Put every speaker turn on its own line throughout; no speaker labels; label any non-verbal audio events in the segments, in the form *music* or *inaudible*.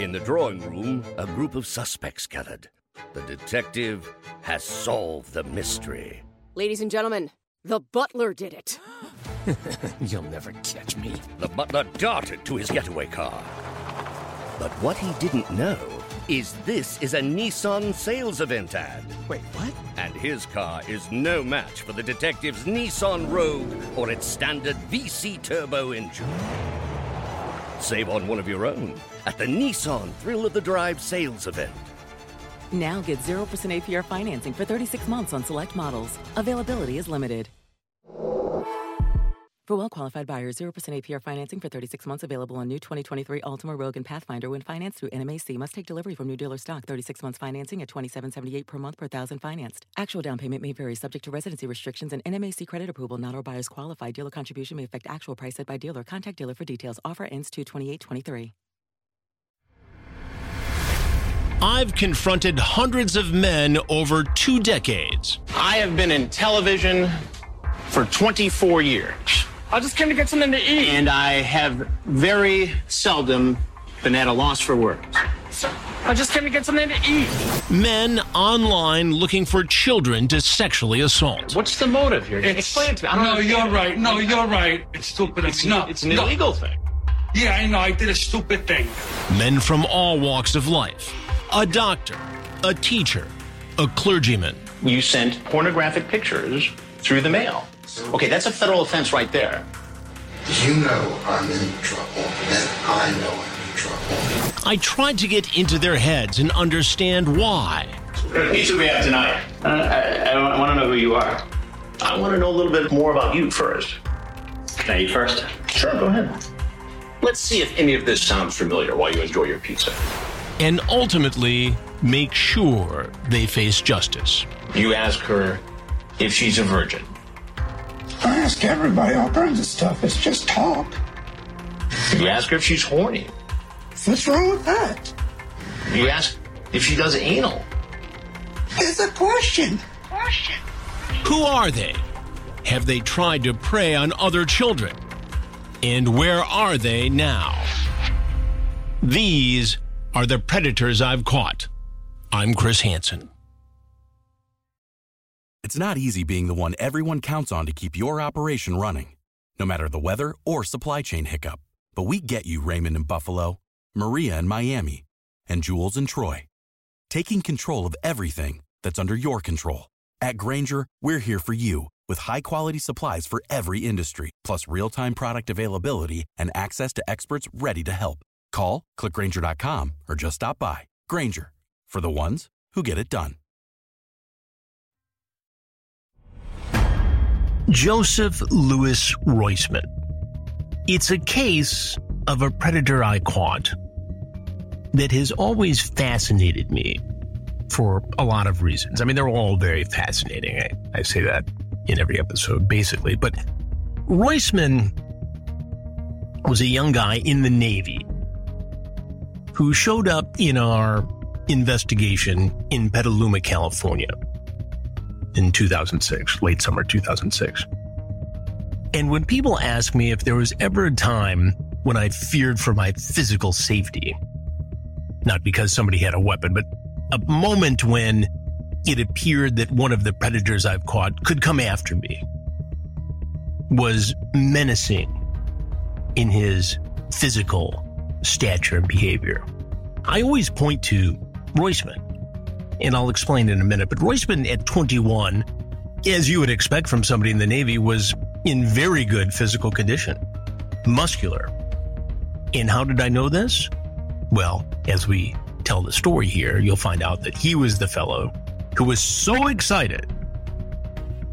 In the drawing room, a group of suspects gathered. The detective has solved the mystery.
Ladies and gentlemen, the butler did it.
*laughs* You'll never catch me.
The butler darted to his getaway car. But what he didn't know is this is a Nissan sales event ad. Wait, what? And his car is no match for the detective's Nissan Rogue or its standard VC turbo engine. Save on one of your own at the Nissan Thrill of the Drive sales event.
Now get 0% APR financing for 36 months on select models. Availability is limited. For well qualified buyers, 0% APR financing for 36 months available on new 2023 Altima Rogue and Pathfinder when financed through NMAC. Must take delivery from new dealer stock. 36 months financing at 2778 per month per thousand financed. Actual down payment may vary subject to residency restrictions and NMAC credit approval. Not all buyers qualify. Dealer contribution may affect actual price set by dealer. Contact dealer for details. Offer ends 22823.
I've confronted hundreds of men over two decades.
I have been in television for 24 years.
I just came to get something to eat.
And I have very seldom been at a loss for words.
Sir, I just came to get something to eat.
Men online looking for children to sexually assault.
What's the motive here? It's, Explain it to me. I don't no,
you're right. No, you're right. It's stupid. It's, it's not. It's an no. illegal thing. Yeah,
I know. I
did a stupid thing.
Men from all walks of life a doctor, a teacher, a clergyman.
You sent pornographic pictures through the mail. Okay, that's a federal offense right there.
You know I'm in trouble, and I know I'm in trouble.
I tried to get into their heads and understand why.
Pizza we have tonight. Uh, I, I want to know who you are. I want to know a little bit more about you first. Can I eat first? Sure, go ahead. Let's see if any of this sounds familiar while you enjoy your pizza.
And ultimately, make sure they face justice.
You ask her if she's a virgin.
I ask everybody all kinds of stuff. It's just talk.
You ask her if she's horny.
What's wrong with that?
You ask if she does anal.
It's a question. Question.
Who are they? Have they tried to prey on other children? And where are they now? These are the predators I've caught. I'm Chris Hansen. It's not easy being the one everyone counts on to keep your operation running, no matter the weather or supply chain hiccup. But we get you, Raymond in Buffalo, Maria in Miami, and Jules in Troy, taking control of everything that's under your control. At Grainger, we're here for you with high quality supplies for every industry, plus real time product availability and access to experts ready to help. Call, clickgrainger.com, or just stop by. Grainger, for the ones who get it done. Joseph Lewis Roisman. It's a case of a predator I caught that has always fascinated me for a lot of reasons. I mean, they're all very fascinating. I, I say that in every episode, basically. But Roisman was a young guy in the Navy who showed up in our investigation in Petaluma, California in 2006, late summer 2006. And when people ask me if there was ever a time when I feared for my physical safety, not because somebody had a weapon, but a moment when it appeared that one of the predators I've caught could come after me, was menacing in his physical stature and behavior. I always point to Roisman and I'll explain in a minute. But Roisman at 21, as you would expect from somebody in the Navy, was in very good physical condition, muscular. And how did I know this? Well, as we tell the story here, you'll find out that he was the fellow who was so excited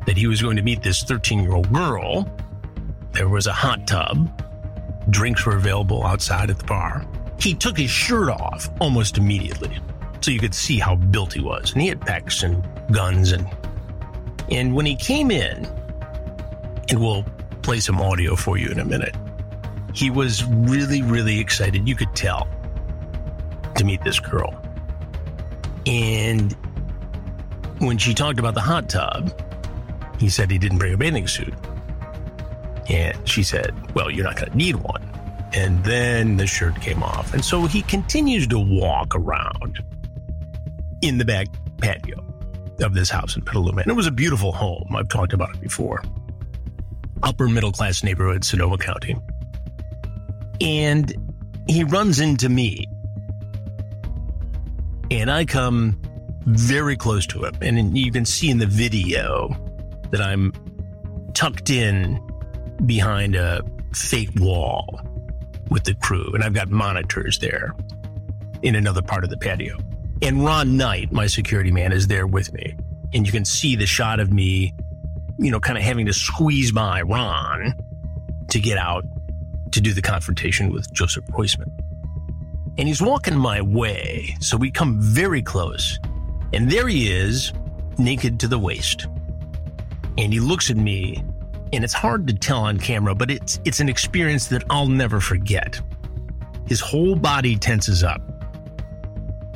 that he was going to meet this 13 year old girl. There was a hot tub, drinks were available outside at the bar. He took his shirt off almost immediately so you could see how built he was. And he had pecs and guns and and when he came in, and we'll play some audio for you in a minute, he was really, really excited. You could tell to meet this girl. And when she talked about the hot tub, he said he didn't bring a bathing suit. And she said, Well, you're not going to need one. And then the shirt came off. And so he continues to walk around in the back patio of this house in Petaluma. And it was a beautiful home. I've talked about it before. Upper middle class neighborhood, Sonoma County. And he runs into me. And I come very close to him. And you can see in the video that I'm tucked in behind a fake wall with the crew. And I've got monitors there in another part of the patio. And Ron Knight, my security man, is there with me. And you can see the shot of me, you know, kind of having to squeeze by Ron to get out to do the confrontation with Joseph Roisman. And he's walking my way, so we come very close. And there he is, naked to the waist. And he looks at me, and it's hard to tell on camera, but it's it's an experience that I'll never forget. His whole body tenses up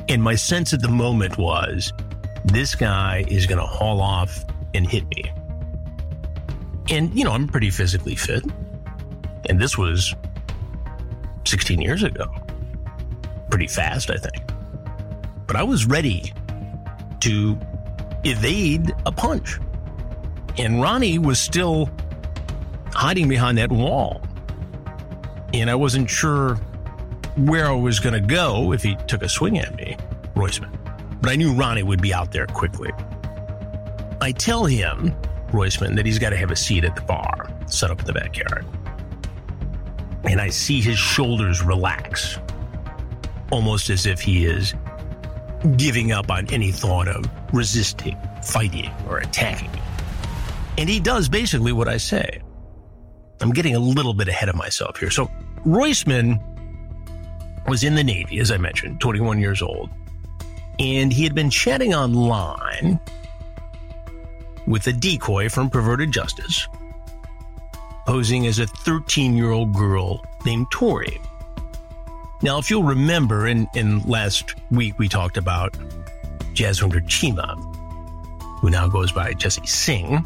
and my sense at the moment was this guy is going to haul off and hit me. And, you know, I'm pretty physically fit. And this was 16 years ago. Pretty fast, I think. But I was ready to evade a punch. And Ronnie was still hiding behind that wall. And I wasn't sure where I was going to go if he took a swing at me, Roisman. But I knew Ronnie would be out there quickly. I tell him, Roisman, that he's got to have a seat at the bar set up in the backyard. And I see his shoulders relax, almost as if he is giving up on any thought of resisting, fighting, or attacking. And he does basically what I say. I'm getting a little bit ahead of myself here. So, Roisman was in the Navy, as I mentioned, 21 years old. And he had been chatting online with a decoy from Perverted Justice, posing as a 13 year old girl named Tori. Now, if you'll remember, in, in last week we talked about Jaswinder Chima, who now goes by Jesse Singh.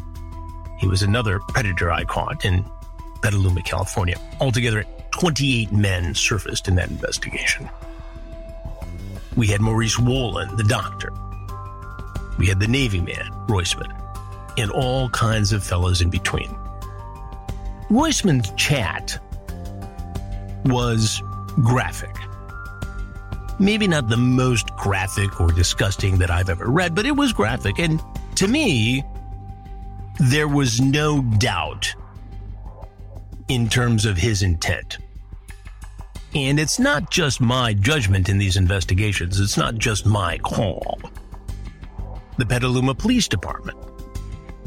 He was another predator icon in Petaluma, California. Altogether, 28 men surfaced in that investigation. We had Maurice Wolin, the doctor. We had the Navy man, Roisman, and all kinds of fellows in between. Roisman's chat was graphic. Maybe not the most graphic or disgusting that I've ever read, but it was graphic. And to me, there was no doubt in terms of his intent. And it's not just my judgment in these investigations, it's not just my call. The Petaluma Police Department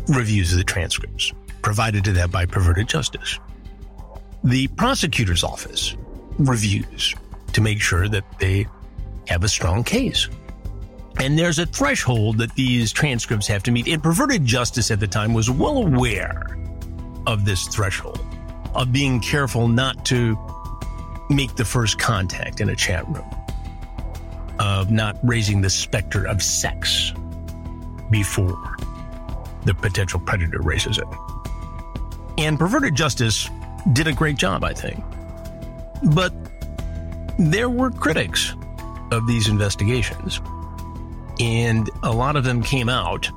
reviews the transcripts provided to them by Perverted Justice. The prosecutor's office reviews to make sure that they have a strong case. And there's a threshold that these transcripts have to meet. And Perverted Justice at the time was well aware of this threshold, of being careful not to make the first contact in a chat room, of not raising the specter of sex before the potential predator raises it. And perverted justice did a great job, I think. But there were critics of these investigations, and a lot of them came out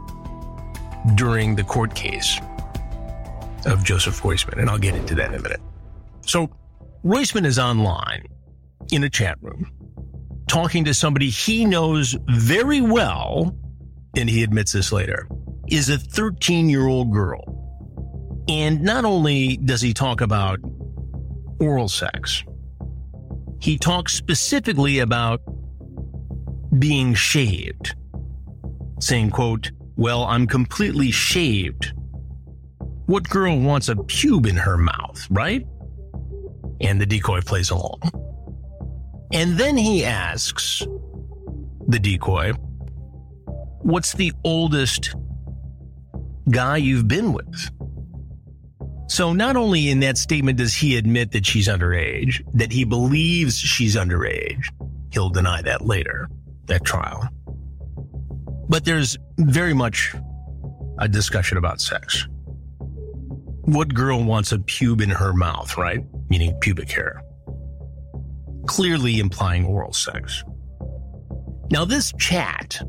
during the court case of Joseph Roisman, and I'll get into that in a minute. So Roisman is online in a chat room talking to somebody he knows very well, and he admits this later, is a 13 year old girl. And not only does he talk about oral sex, he talks specifically about being shaved, saying, quote, well, I'm completely shaved. What girl wants a pube in her mouth, right? and the decoy plays along. And then he asks the decoy, What's the oldest guy you've been with? So, not only in that statement does he admit that she's underage, that he believes she's underage, he'll deny that later at trial. But there's very much a discussion about sex. What girl wants a pube in her mouth, right? meaning pubic hair, clearly implying oral sex. Now, this chat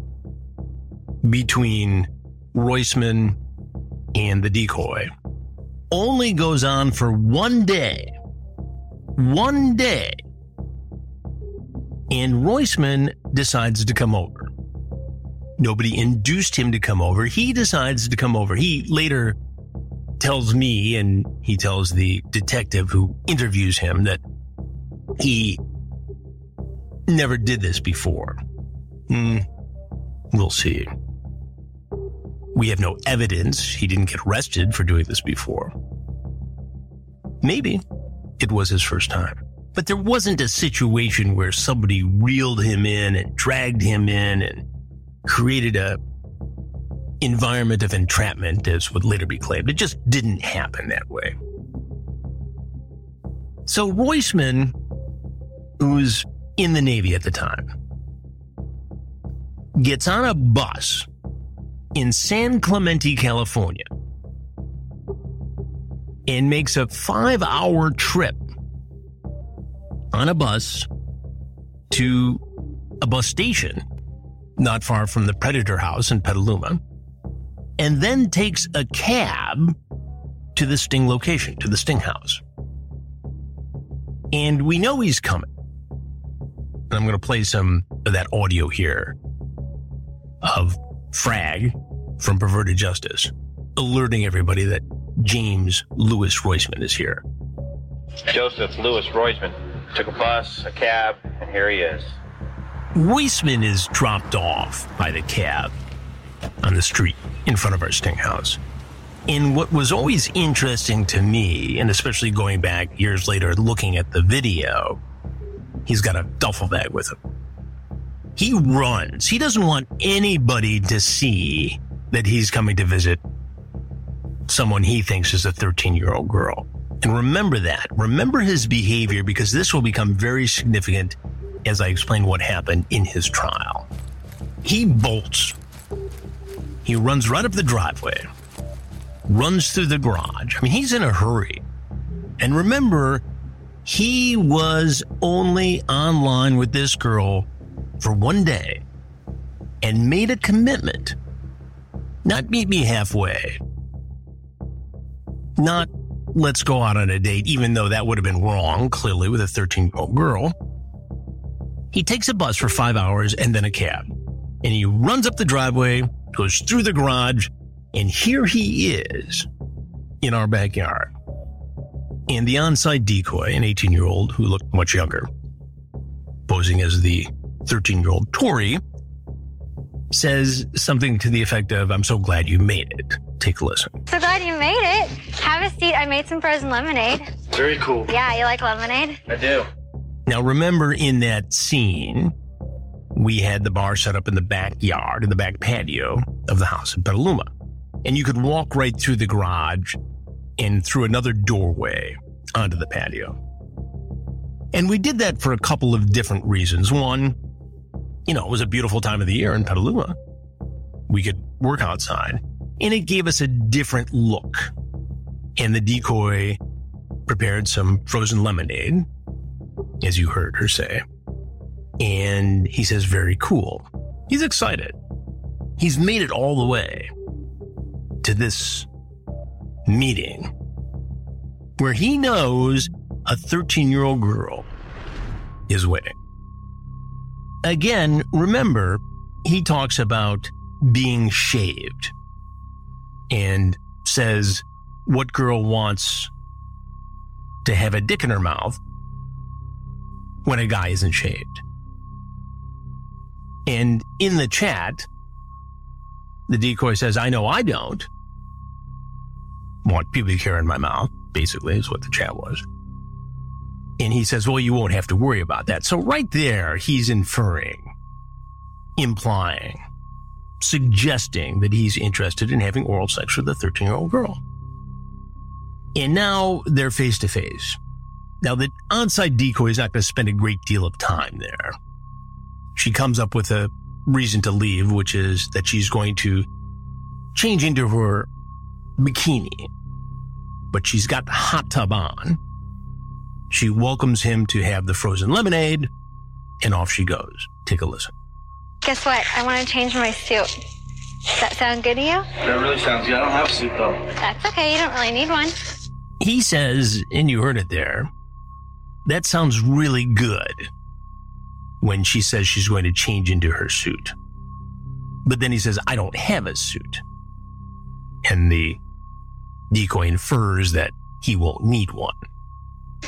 between Roisman and the decoy only goes on for one day. One day. And Roisman decides to come over. Nobody induced him to come over. He decides to come over. He later tells me and he tells the detective who interviews him that he never did this before. Hmm. We'll see. We have no evidence he didn't get arrested for doing this before. Maybe it was his first time. But there wasn't a situation where somebody reeled him in and dragged him in and created a environment of entrapment, as would later be claimed. It just didn't happen that way. So Roisman, who was in the Navy at the time, gets on a bus in San Clemente, California, and makes a five hour trip on a bus to a bus station not far from the Predator House in Petaluma and then takes a cab to the sting location, to the sting house. And we know he's coming. And I'm going to play some of that audio here of Frag from Perverted Justice alerting everybody that James Lewis Roisman is here.
Joseph Lewis Roisman took a bus, a cab, and here he is.
Roisman is dropped off by the cab on the street in front of our stink house. And what was always interesting to me, and especially going back years later looking at the video, he's got a duffel bag with him. He runs. He doesn't want anybody to see that he's coming to visit someone he thinks is a 13 year old girl. And remember that. Remember his behavior because this will become very significant as I explain what happened in his trial. He bolts he runs right up the driveway, runs through the garage. I mean, he's in a hurry. And remember, he was only online with this girl for one day and made a commitment not meet me halfway, not let's go out on a date, even though that would have been wrong, clearly, with a 13 year old girl. He takes a bus for five hours and then a cab, and he runs up the driveway goes through the garage, and here he is in our backyard. And the on-site decoy, an 18-year-old who looked much younger, posing as the 13-year-old Tori, says something to the effect of, I'm so glad you made it. Take a listen.
So glad you made it. Have a seat. I made some frozen lemonade.
Very cool.
Yeah, you like lemonade?
I do.
Now remember in that scene, we had the bar set up in the backyard, in the back patio of the house in Petaluma. And you could walk right through the garage and through another doorway onto the patio. And we did that for a couple of different reasons. One, you know, it was a beautiful time of the year in Petaluma. We could work outside, and it gave us a different look. And the decoy prepared some frozen lemonade, as you heard her say. And he says, Very cool. He's excited. He's made it all the way to this meeting where he knows a 13 year old girl is waiting. Again, remember, he talks about being shaved and says, What girl wants to have a dick in her mouth when a guy isn't shaved? And in the chat, the decoy says, I know I don't want pubic hair in my mouth, basically, is what the chat was. And he says, Well, you won't have to worry about that. So, right there, he's inferring, implying, suggesting that he's interested in having oral sex with a 13 year old girl. And now they're face to face. Now, the onside decoy is not going to spend a great deal of time there she comes up with a reason to leave, which is that she's going to change into her bikini, but she's got the hot tub on. She welcomes him to have the frozen lemonade, and off she goes. Take a listen.
Guess what? I want to change my suit. Does that sound good to you?
That really sounds good. I don't have a suit, though.
That's okay. You don't really need one.
He says, and you heard it there, that sounds really good when she says she's going to change into her suit. But then he says, I don't have a suit. And the decoy infers that he won't need one.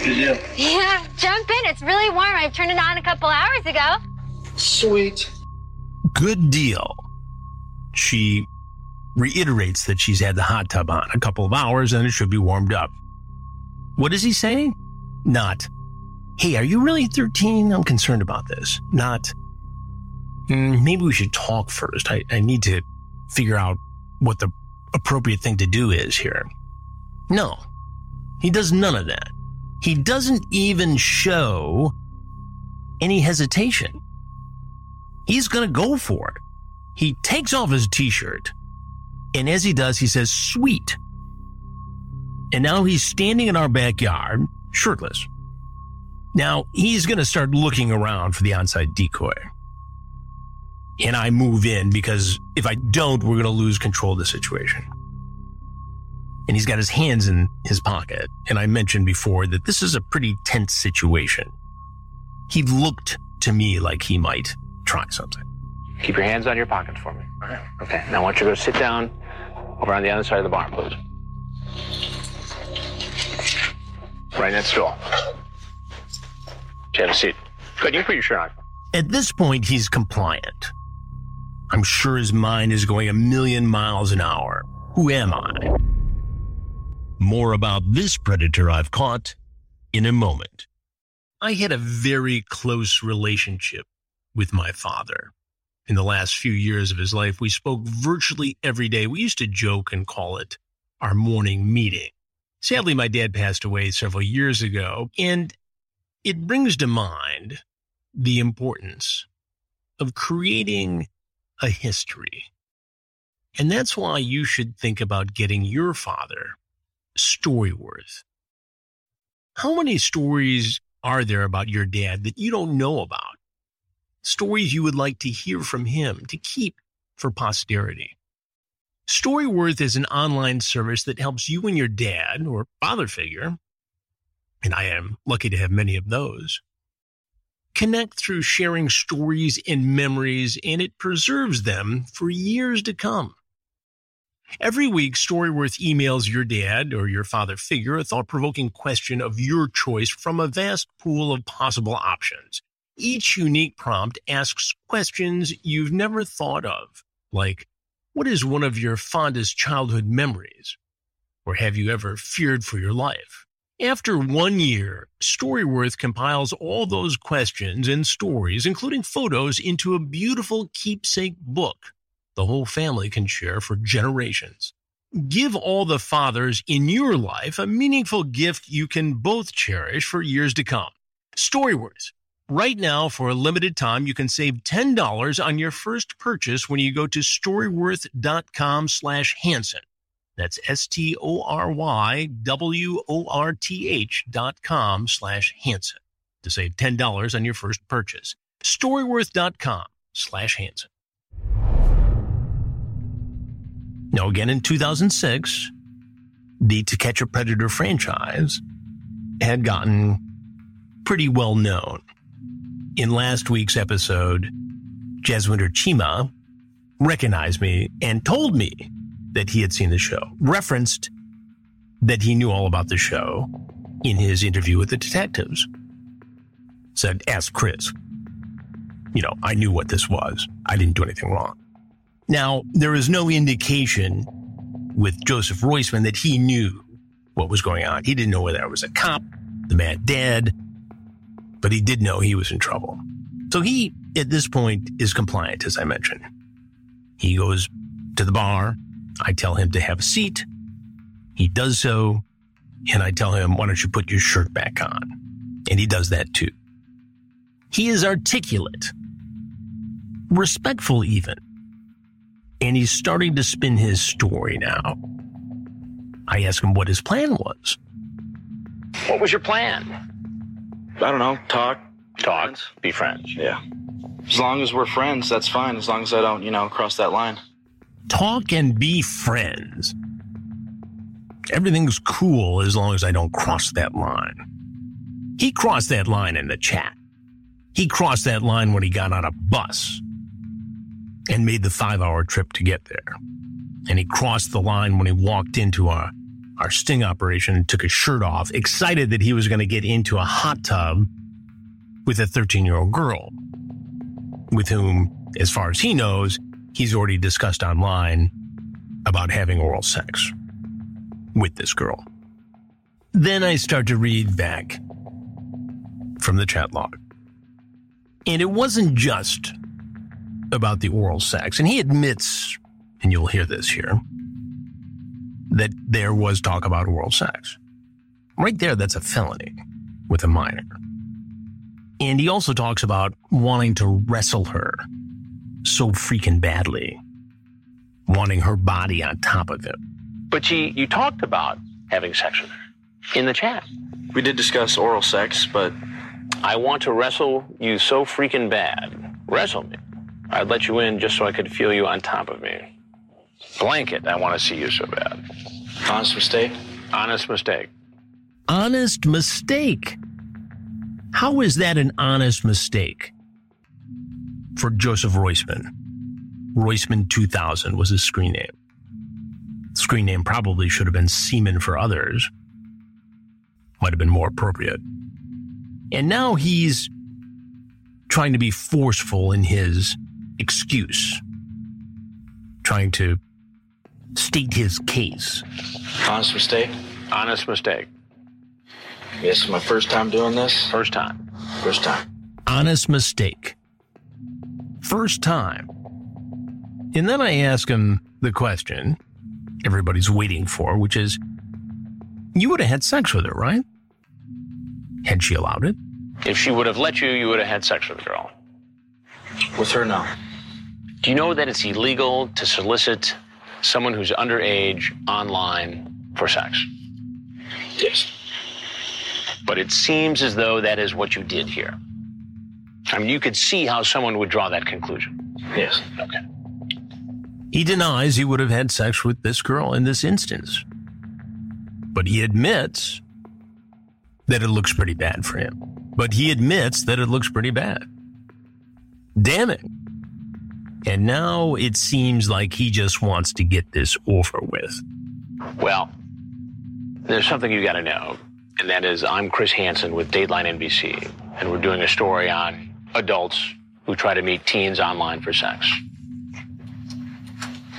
Yeah. yeah, jump in. It's really warm. I've turned it on a couple hours ago.
Sweet.
Good deal. She reiterates that she's had the hot tub on a couple of hours and it should be warmed up. What is he saying? Not hey, are you really 13? I'm concerned about this. Not, mm, maybe we should talk first. I, I need to figure out what the appropriate thing to do is here. No, he does none of that. He doesn't even show any hesitation. He's going to go for it. He takes off his t shirt. And as he does, he says, sweet. And now he's standing in our backyard, shirtless, now he's going to start looking around for the onside decoy. And I move in because if I don't, we're going to lose control of the situation. And he's got his hands in his pocket. And I mentioned before that this is a pretty tense situation. He looked to me like he might try something.
Keep your hands on your pockets for me. All right. Okay. Now I want you to go sit down over on the other side of the bar, please. Right next door
have a seat. Good, you can put your shirt on. At this point, he's compliant. I'm sure his mind is going a million miles an hour. Who am I? More about this predator I've caught in a moment. I had a very close relationship with my father. In the last few years of his life, we spoke virtually every day. We used to joke and call it our morning meeting. Sadly, my dad passed away several years ago, and it brings to mind the importance of creating a history. And that's why you should think about getting your father story worth. How many stories are there about your dad that you don't know about? Stories you would like to hear from him to keep for posterity. Storyworth is an online service that helps you and your dad or father figure and I am lucky to have many of those, connect through sharing stories and memories, and it preserves them for years to come. Every week, Storyworth emails your dad or your father figure a thought provoking question of your choice from a vast pool of possible options. Each unique prompt asks questions you've never thought of, like, What is one of your fondest childhood memories? Or have you ever feared for your life? After one year, Storyworth compiles all those questions and stories, including photos, into a beautiful keepsake book the whole family can share for generations. Give all the fathers in your life a meaningful gift you can both cherish for years to come. Storyworth. Right now, for a limited time, you can save $10 on your first purchase when you go to storyworth.com slash Hansen. That's S T O R Y W O R T H dot com slash Hansen to save $10 on your first purchase. Storyworth.com slash Hansen. Now, again in 2006, the To Catch a Predator franchise had gotten pretty well known. In last week's episode, Jaswinder Chima recognized me and told me that he had seen the show, referenced that he knew all about the show in his interview with the detectives. Said, ask Chris. You know, I knew what this was. I didn't do anything wrong. Now, there is no indication with Joseph Roisman that he knew what was going on. He didn't know whether I was a cop, the man dead, but he did know he was in trouble. So he, at this point, is compliant, as I mentioned. He goes to the bar, I tell him to have a seat. He does so. And I tell him, why don't you put your shirt back on? And he does that too. He is articulate, respectful even. And he's starting to spin his story now. I ask him what his plan was.
What was your plan?
I don't know. Talk.
Talk. Be friends.
Yeah. As long as we're friends, that's fine. As long as I don't, you know, cross that line.
Talk and be friends. Everything's cool as long as I don't cross that line. He crossed that line in the chat. He crossed that line when he got on a bus and made the five hour trip to get there. And he crossed the line when he walked into our, our sting operation and took his shirt off, excited that he was going to get into a hot tub with a 13 year old girl with whom, as far as he knows, he's already discussed online about having oral sex with this girl. Then I start to read back from the chat log. And it wasn't just about the oral sex. And he admits, and you'll hear this here, that there was talk about oral sex. Right there, that's a felony with a minor. And he also talks about wanting to wrestle her so freaking badly, wanting her body on top of him.
But she, you talked about having sex with her in the chat.
We did discuss oral sex, but.
I want to wrestle you so freaking bad. Wrestle me. I'd let you in just so I could feel you on top of me. Blanket, I want to see you so bad.
Honest mistake?
Honest mistake.
Honest mistake? How is that an honest mistake? for Joseph Roisman. Roisman 2000 was his screen name. screen name probably should have been Seaman for others. Might have been more appropriate. And now he's trying to be forceful in his excuse, trying to state his case.
Honest mistake?
Honest mistake.
Yes, my first time doing this? First
time. First time.
Honest
mistake first time. And then I ask him the question everybody's waiting for, which is, you would have had sex with her, right? Had she allowed it?
If she would have let you, you would have had sex with the girl.
What's her now?
Do you know that it's illegal to solicit someone who's underage online for sex?
Yes.
But it seems as though that is what you did here. I mean, you could see how someone would draw that conclusion.
Yes.
Okay.
He denies he would have had sex with this girl in this instance, but he admits that it looks pretty bad for him. But he admits that it looks pretty bad. Damn it. And now it seems like he just wants to get this over with.
Well, there's something you got to know, and that is I'm Chris Hansen with Dateline NBC, and we're doing a story on adults who try to meet teens online for sex.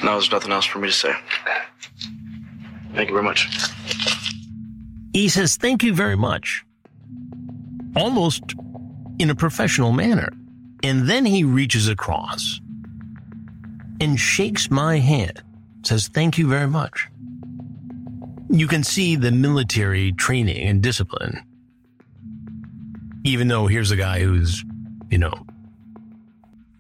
No, there's nothing else for me to say. Thank you very much. He
says, Thank you very much, almost in a professional manner. And then he reaches across and shakes my hand, says, Thank you very much. You can see the military training and discipline. Even though here's a guy who's you know,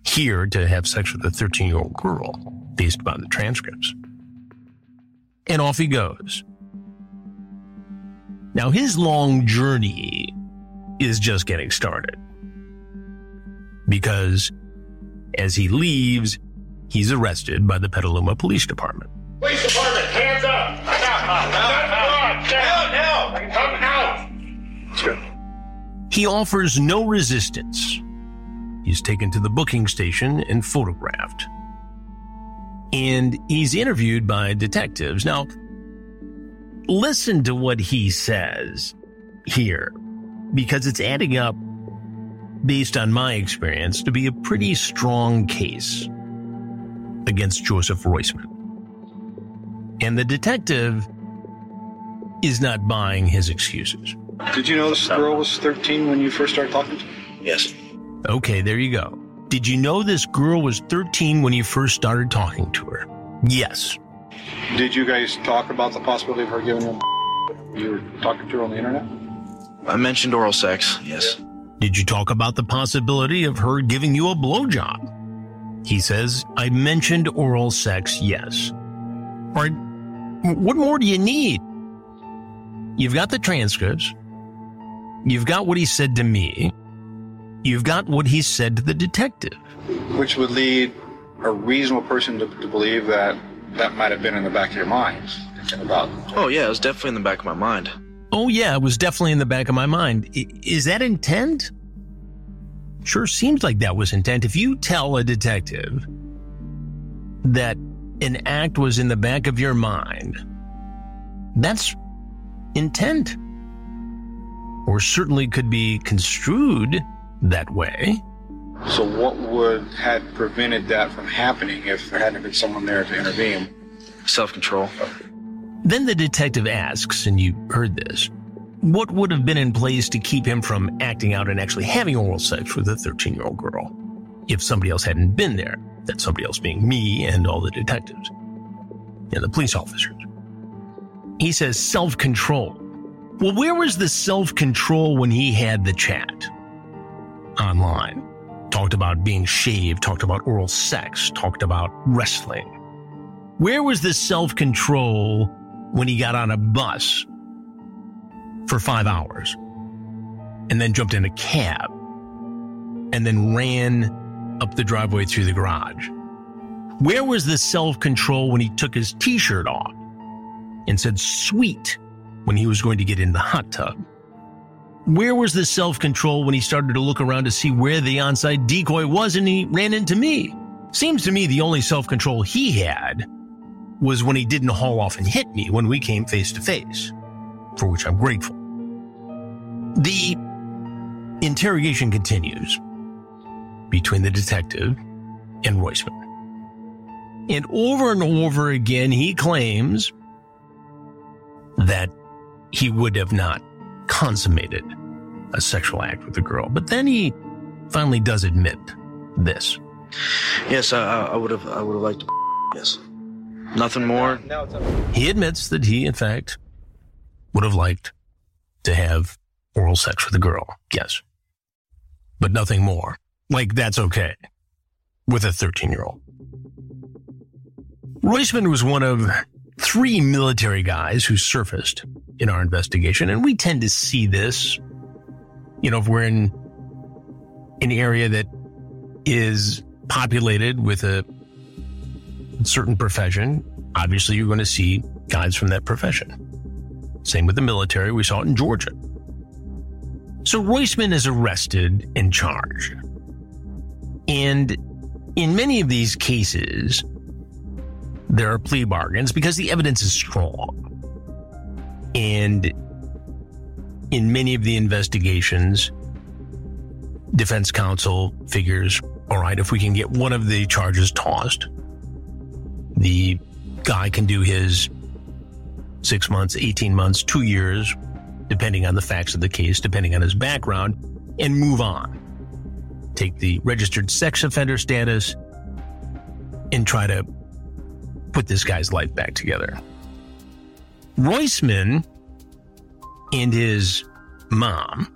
here to have sex with a 13 year old girl based upon the transcripts. And off he goes. Now, his long journey is just getting started because as he leaves, he's arrested by the Petaluma Police Department.
Police Department, hands up! Come out! Come out!
Come out! He offers no resistance He's taken to the booking station and photographed. And he's interviewed by detectives. Now, listen to what he says here, because it's adding up, based on my experience, to be a pretty strong case against Joseph Roisman. And the detective is not buying his excuses.
Did you know this girl was 13 when you first started talking to her? Yes.
Okay, there you go. Did you know this girl was 13 when you first started talking to her? Yes.
Did you guys talk about the possibility of her giving you? *laughs* you were talking to her on the internet? I
mentioned oral sex, yes.
Did you talk about the possibility of her giving you a blowjob? He says, I mentioned oral sex, yes. Right. what more do you need? You've got the transcripts. You've got what he said to me. You've got what he said to the detective.
Which would lead a reasonable person to, to believe that that might have been in the back of your mind.
About. Oh, yeah, it was definitely in the back of my mind.
Oh, yeah, it was definitely in the back of my mind. I, is that intent? Sure seems like that was intent. If you tell a detective that an act was in the back of your mind, that's intent. Or certainly could be construed that way.
So, what would had prevented that from happening if there hadn't been someone there to intervene?
Self control.
Then the detective asks, and you heard this, what would have been in place to keep him from acting out and actually having oral sex with a 13 year old girl if somebody else hadn't been there? That somebody else being me and all the detectives and the police officers. He says self control. Well, where was the self control when he had the chat? online. Talked about being shaved, talked about oral sex, talked about wrestling. Where was this self control when he got on a bus for five hours and then jumped in a cab and then ran up the driveway through the garage? Where was the self control when he took his t shirt off and said sweet when he was going to get in the hot tub? Where was the self control when he started to look around to see where the onside decoy was and he ran into me? Seems to me the only self control he had was when he didn't haul off and hit me when we came face to face, for which I'm grateful. The interrogation continues between the detective and Roisman. And over and over again, he claims that he would have not consummated a sexual act with a girl. But then he finally does admit this.
Yes, I, would have. I would have liked to. *laughs* Yes, nothing more. Now, now
he admits that he, in fact, would have liked to have oral sex with a girl. Yes, but nothing more. Like that's okay with a thirteen-year-old. Roisman was one of three military guys who surfaced in our investigation. And we tend to see this, you know, if we're in an area that is populated with a certain profession, obviously you're going to see guys from that profession. Same with the military. We saw it in Georgia. So Roisman is arrested and charged. And in many of these cases, there are plea bargains because the evidence is strong. And in many of the investigations, defense counsel figures all right, if we can get one of the charges tossed, the guy can do his six months, 18 months, two years, depending on the facts of the case, depending on his background, and move on. Take the registered sex offender status and try to put this guy's life back together. Roisman and his mom,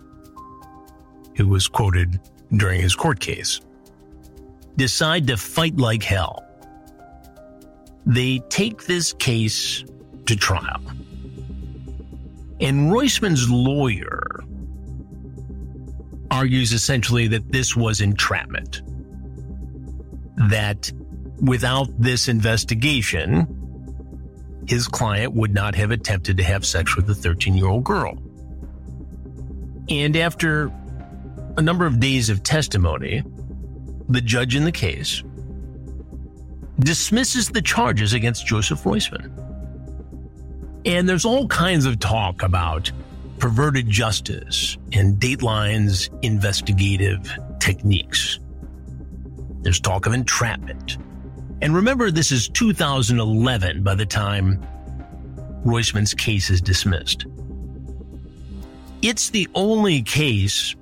who was quoted during his court case, decide to fight like hell. They take this case to trial. And Roisman's lawyer argues essentially that this was entrapment, that without this investigation, his client would not have attempted to have sex with a 13 year old girl. And after a number of days of testimony, the judge in the case dismisses the charges against Joseph Roisman. And there's all kinds of talk about perverted justice and Dateline's investigative techniques. There's talk of entrapment and remember, this is 2011 by the time Roisman's case is dismissed. It's the only case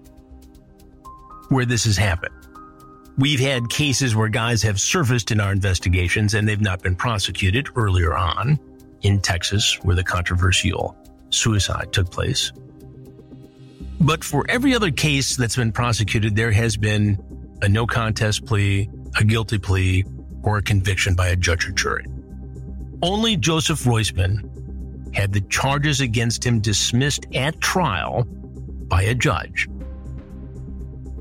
where this has happened. We've had cases where guys have surfaced in our investigations and they've not been prosecuted earlier on in Texas, where the controversial suicide took place. But for every other case that's been prosecuted, there has been a no contest plea, a guilty plea, or a conviction by a judge or jury. Only Joseph Roisman had the charges against him dismissed at trial by a judge.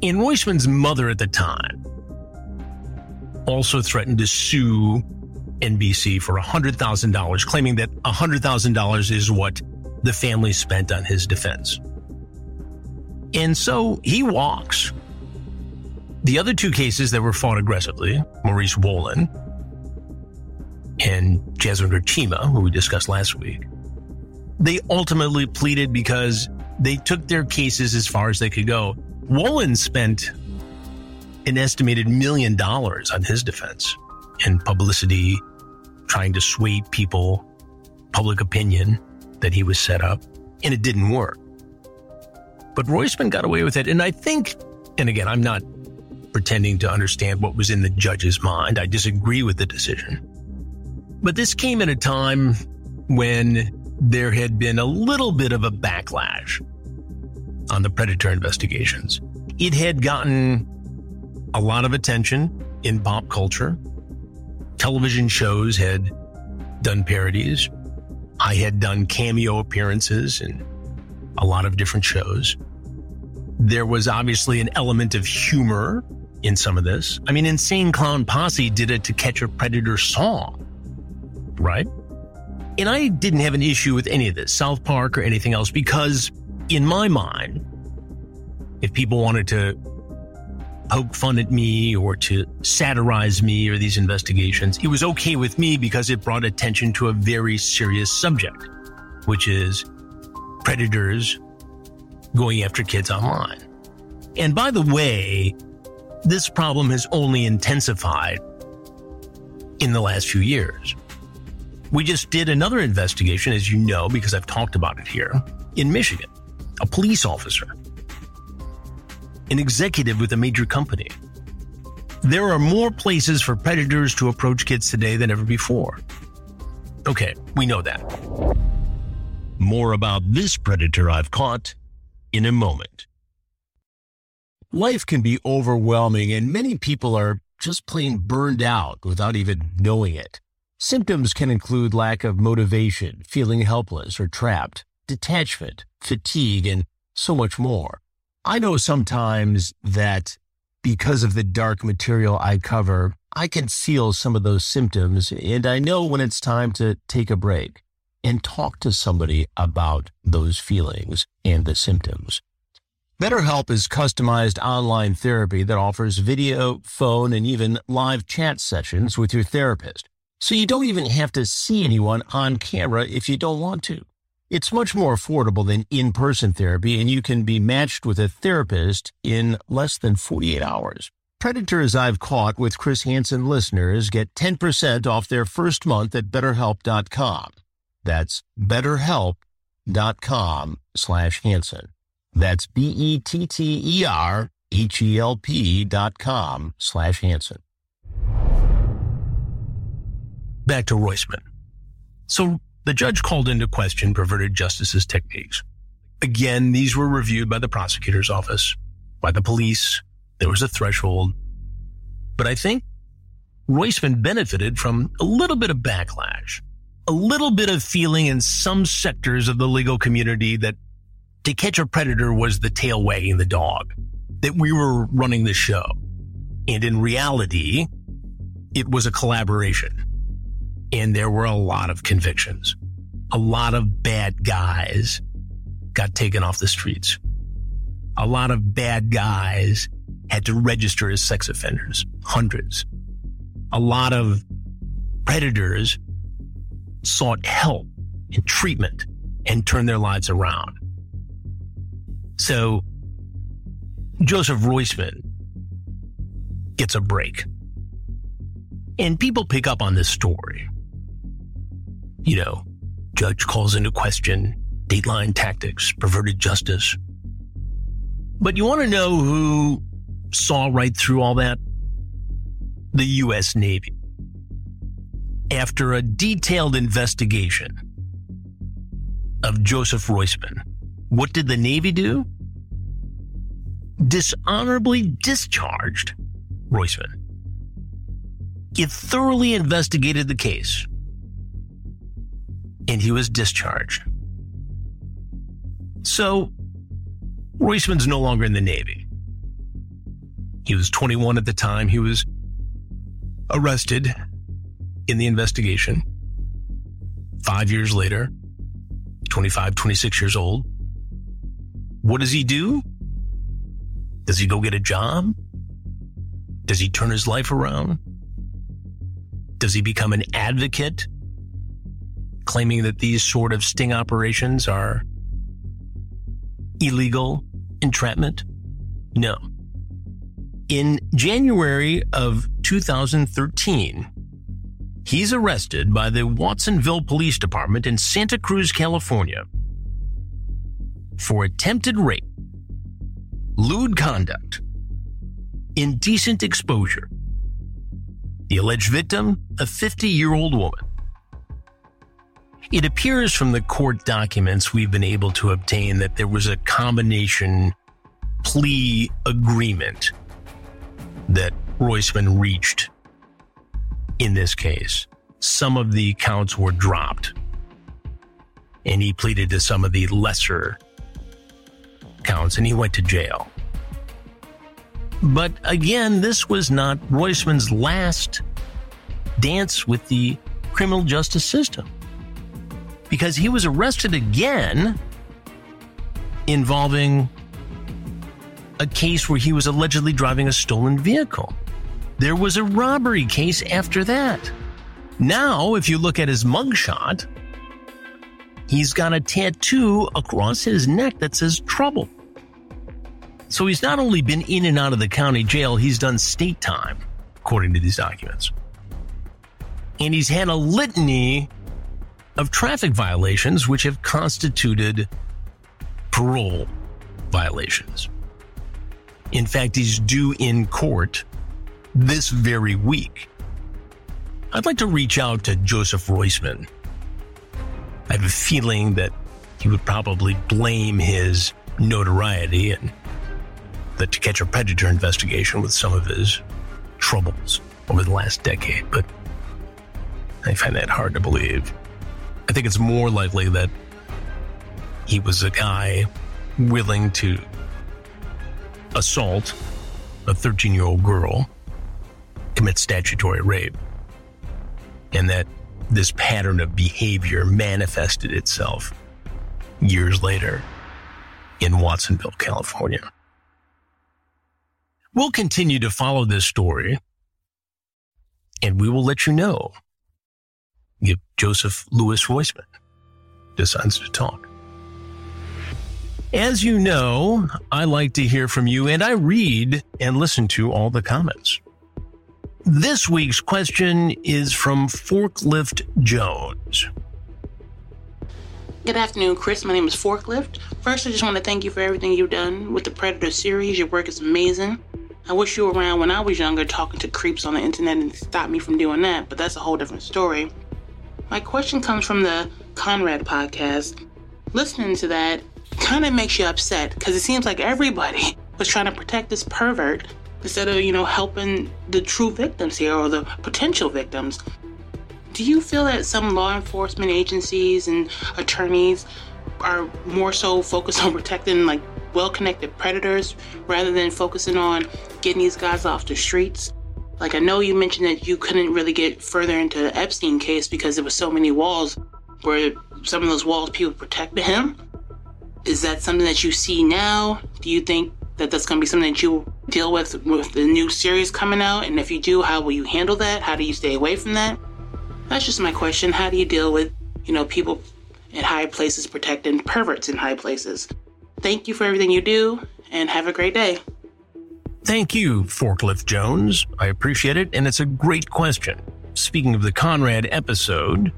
And Roisman's mother at the time also threatened to sue NBC for $100,000, claiming that $100,000 is what the family spent on his defense. And so he walks the other two cases that were fought aggressively, Maurice Wolin and Jaswinder Chima, who we discussed last week, they ultimately pleaded because they took their cases as far as they could go. Wolin spent an estimated million dollars on his defense and publicity, trying to sway people, public opinion that he was set up, and it didn't work. But Roisman got away with it, and I think, and again, I'm not pretending to understand what was in the judge's mind. I disagree with the decision. But this came at a time when there had been a little bit of a backlash on the predator investigations. It had gotten a lot of attention in pop culture. Television shows had done parodies. I had done cameo appearances in a lot of different shows. There was obviously an element of humor in some of this. I mean, Insane Clown Posse did it to catch a predator song, right? And I didn't have an issue with any of this, South Park or anything else, because in my mind, if people wanted to poke fun at me or to satirize me or these investigations, it was okay with me because it brought attention to a very serious subject, which is predators going after kids online. And by the way, this problem has only intensified in the last few years. We just did another investigation, as you know, because I've talked about it here, in Michigan. A police officer, an executive with a major company. There are more places for predators to approach kids today than ever before. Okay, we know that. More about this predator I've caught in a moment. Life can be overwhelming, and many people are just plain burned out without even knowing it. Symptoms can include lack of motivation, feeling helpless or trapped, detachment, fatigue, and so much more. I know sometimes that because of the dark material I cover, I can feel some of those symptoms, and I know when it's time to take a break and talk to somebody about those feelings and the symptoms. BetterHelp is customized online therapy that offers video, phone, and even live chat sessions with your therapist. So you don't even have to see anyone on camera if you don't want to. It's much more affordable than in person therapy, and you can be matched with a therapist in less than 48 hours. Predators I've Caught with Chris Hansen listeners get 10% off their first month at BetterHelp.com. That's betterhelp.com slash Hansen. That's B-E-T-T-E-R H-E-L-P dot com slash Hansen. Back to Roisman. So the judge called into question perverted justice's techniques. Again, these were reviewed by the prosecutor's office, by the police. There was a threshold. But I think Roisman benefited from a little bit of backlash a little bit of feeling in some sectors of the legal community that to catch a predator was the tail wagging the dog, that we were running the show. And in reality, it was a collaboration. And there were a lot of convictions. A lot of bad guys got taken off the streets. A lot of bad guys had to register as sex offenders, hundreds. A lot of predators sought help and treatment and turned their lives around. So Joseph Roisman gets a break. And people pick up on this story. You know, judge calls into question dateline tactics, perverted justice. But you want to know who saw right through all that? The U.S. Navy after a detailed investigation of Joseph Roisman. What did the Navy do? Dishonorably discharged Roisman. It thoroughly investigated the case, and he was discharged. So, Roisman's no longer in the Navy. He was 21 at the time. He was arrested in the investigation. Five years later, 25, 26 years old. What does he do? Does he go get a job? Does he turn his life around? Does he become an advocate, claiming that these sort of sting operations are illegal entrapment? No. In January of 2013, He's arrested by the Watsonville Police Department in Santa Cruz, California for attempted rape, lewd conduct, indecent exposure. The alleged victim, a 50 year old woman. It appears from the court documents we've been able to obtain that there was a combination plea agreement that Roisman reached in this case. Some of the counts were dropped, and he pleaded to some of the lesser counts, and he went to jail. But again, this was not Roisman's last dance with the criminal justice system because he was arrested again involving a case where he was allegedly driving a stolen vehicle. There was a robbery case after that. Now, if you look at his mugshot, he's got a tattoo across his neck that says trouble. So he's not only been in and out of the county jail, he's done state time, according to these documents. And he's had a litany of traffic violations which have constituted parole violations. In fact, he's due in court this very week. I'd like to reach out to Joseph Roisman. I have a feeling that he would probably blame his notoriety and the To Catch a Predator investigation with some of his troubles over the last decade, but I find that hard to believe. I think it's more likely that he was a guy willing to assault a 13 year old girl Commit statutory rape. And that this pattern of behavior manifested itself years later in Watsonville, California. We'll continue to follow this story and we will let you know if Joseph Lewis Roisman decides to talk. As you know, I like to hear from you and I read and listen to all the comments. This week's question is from Forklift Jones.
Good afternoon, Chris. My name is Forklift. First, I just want to thank you for everything you've done with the Predator series. Your work is amazing. I wish you were around when I was younger talking to creeps on the internet and stopped me from doing that, but that's a whole different story. My question comes from the Conradt podcast. Listening to that kind of makes you upset because it seems like everybody *laughs* was trying to protect this pervert instead of, you know, helping the true victims here or the potential victims. Do you feel that some law enforcement agencies and attorneys are more so focused on protecting like well-connected predators rather than focusing on getting these guys off the streets? Like I know you mentioned that you couldn't really get further into the Epstein case because there were so many walls where some of those walls people protected him. Is that something that you see now? Do you think that that's going to be something that you deal with with the new series coming out? And if you do, how will you handle that? How do you stay away from that? That's just my question. How do you deal with, you know, people in high places protecting perverts in high places? Thank you for everything you do and have a great day.
Thank you, Forklift Jones. I appreciate it, and it's a great question. Speaking of the Conradt episode,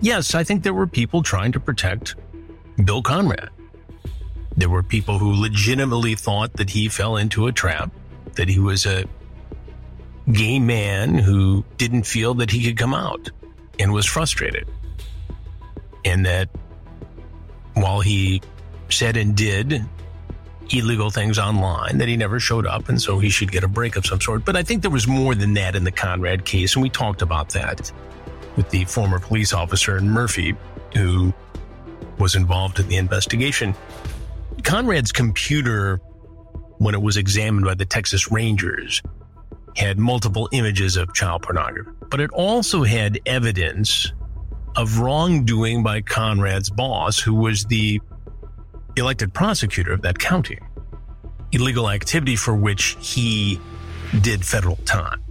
yes, I think there were people trying to protect Bill Conradt. There were people who legitimately thought that he fell into a trap, that he was a gay man who didn't feel that he could come out and was frustrated. And that while he said and did illegal things online, that he never showed up, and so he should get a break of some sort. But I think there was more than that in the Conradt case, and we talked about that with the former police officer Murphy, who was involved in the investigation. Conradt's computer, when it was examined by the Texas Rangers, had multiple images of child pornography, but it also had evidence of wrongdoing by Conradt's boss, who was the elected prosecutor of that county, illegal activity for which he did federal time.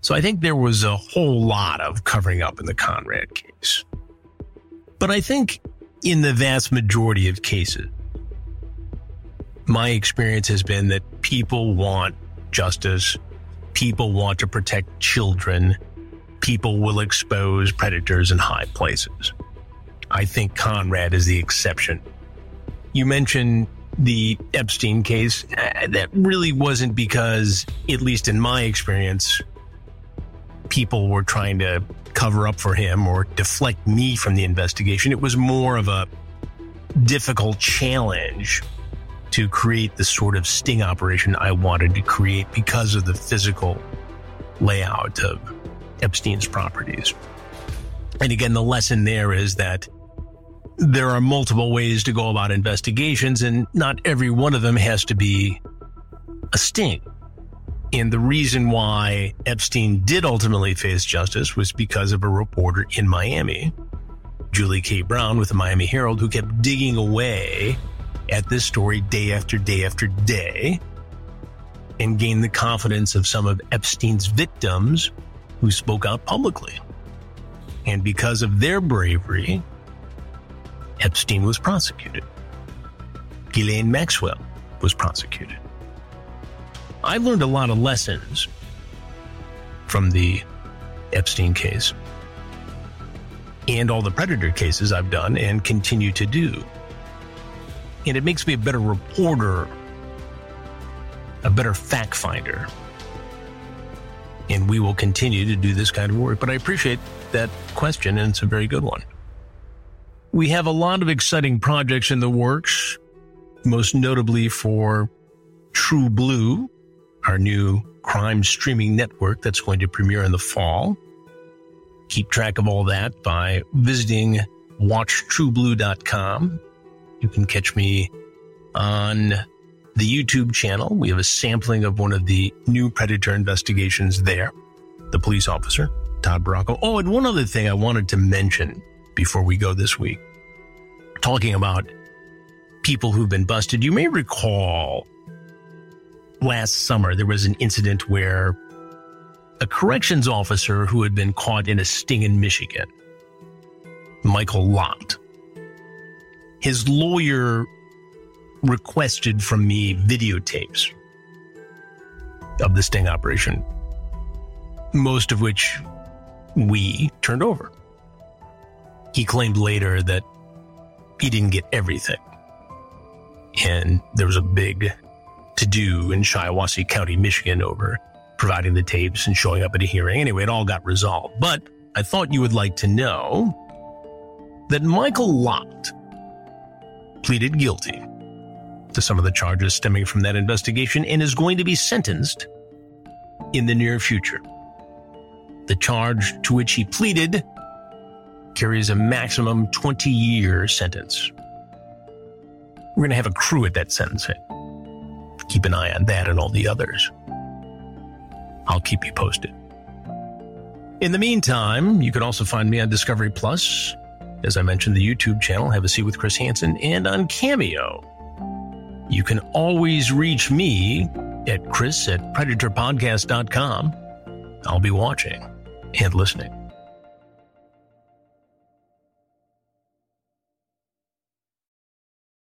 So I think there was a whole lot of covering up in the Conradt case. But I think in the vast majority of cases. My experience has been that people want justice, people want to protect children, people will expose predators in high places. I think Conradt is the exception. You mentioned the Epstein case. Uh, that really wasn't because, at least in my experience, people were trying to cover up for him or deflect me from the investigation. It was more of a difficult challenge to create the sort of sting operation I wanted to create because of the physical layout of Epstein's properties. And again, the lesson there is that there are multiple ways to go about investigations, and not every one of them has to be a sting. And the reason why Epstein did ultimately face justice was because of a reporter in Miami, Julie K. Brown with the Miami Herald, who kept digging away at this story day after day after day and gained the confidence of some of Epstein's victims who spoke out publicly. And because of their bravery, Epstein was prosecuted. Ghislaine Maxwell was prosecuted. I've learned a lot of lessons from the Epstein case and all the predator cases I've done and continue to do. And it makes me a better reporter, a better fact finder. And we will continue to do this kind of work. But I appreciate that question, and it's a very good one. We have a lot of exciting projects in the works, most notably for True Blue, our new crime streaming network that's going to premiere in the fall. Keep track of all that by visiting watchtrueblue.com. You can catch me on the YouTube channel. We have a sampling of one of the new predator investigations there. The police officer, Todd Bracco. Oh, and one other thing I wanted to mention before we go this week. Talking about people who've been busted, you may recall last summer, there was an incident where a corrections officer who had been caught in a sting in Michigan, Michael Lott, his lawyer requested from me videotapes of the sting operation, most of which we turned over. He claimed later that he didn't get everything. And there was a big to do in Shiawassee County, Michigan, over providing the tapes and showing up at a hearing. Anyway, it all got resolved. But I thought you would like to know that Michael Lott pleaded guilty to some of the charges stemming from that investigation and is going to be sentenced in the near future. The charge to which he pleaded carries a maximum 20 year sentence. We're going to have a crew at that sentencing keep an eye on that and all the others. I'll keep you posted. In the meantime, you can also find me on Discovery Plus. As I mentioned, the YouTube channel, Have a Seat with Chris Hansen, and on Cameo. You can always reach me at chris at predatorpodcast.com. I'll be watching and listening.